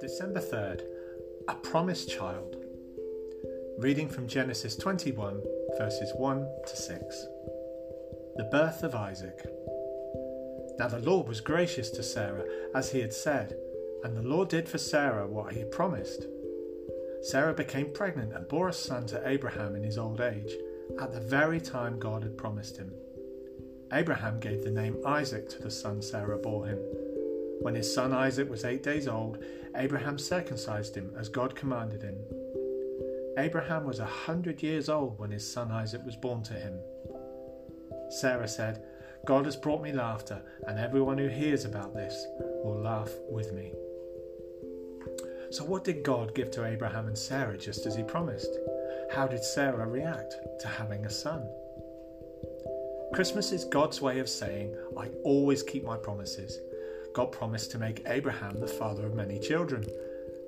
December 3rd, a promised child. Reading from Genesis 21, verses 1 to 6. The birth of Isaac. Now the Lord was gracious to Sarah, as he had said, and the Lord did for Sarah what he had promised. Sarah became pregnant and bore a son to Abraham in his old age, at the very time God had promised him. Abraham gave the name Isaac to the son Sarah bore him. When his son Isaac was eight days old, Abraham circumcised him as God commanded him. Abraham was a hundred years old when his son Isaac was born to him. Sarah said, God has brought me laughter, and everyone who hears about this will laugh with me. So, what did God give to Abraham and Sarah just as he promised? How did Sarah react to having a son? Christmas is God's way of saying, I always keep my promises. God promised to make Abraham the father of many children.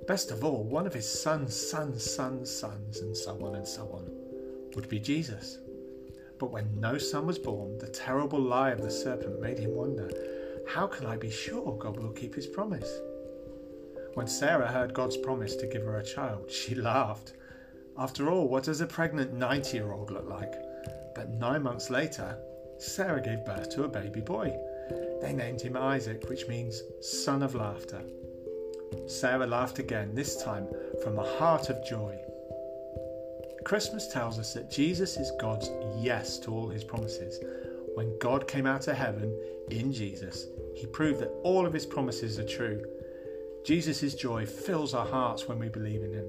Best of all, one of his sons, sons, sons, sons, and so on and so on, would be Jesus. But when no son was born, the terrible lie of the serpent made him wonder how can I be sure God will keep his promise? When Sarah heard God's promise to give her a child, she laughed. After all, what does a pregnant 90 year old look like? But nine months later, Sarah gave birth to a baby boy. They named him Isaac, which means son of laughter. Sarah laughed again, this time from a heart of joy. Christmas tells us that Jesus is God's yes to all his promises. When God came out of heaven in Jesus, he proved that all of his promises are true Jesus' joy fills our hearts when we believe in Him.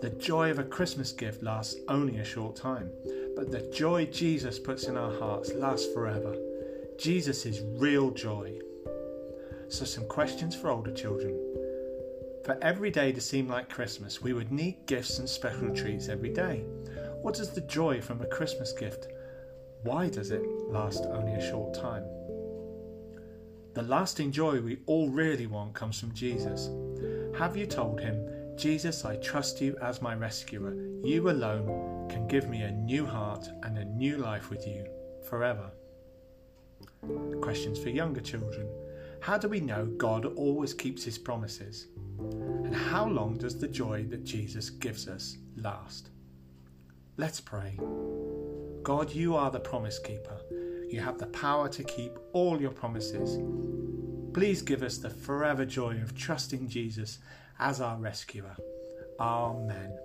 The joy of a Christmas gift lasts only a short time, but the joy Jesus puts in our hearts lasts forever. Jesus is real joy. So, some questions for older children. For every day to seem like Christmas, we would need gifts and special treats every day. What is the joy from a Christmas gift? Why does it last only a short time? The lasting joy we all really want comes from Jesus. Have you told him, Jesus, I trust you as my rescuer. You alone give me a new heart and a new life with you forever. Questions for younger children. How do we know God always keeps his promises? And how long does the joy that Jesus gives us last? Let's pray. God, you are the promise keeper. You have the power to keep all your promises. Please give us the forever joy of trusting Jesus as our rescuer. Amen.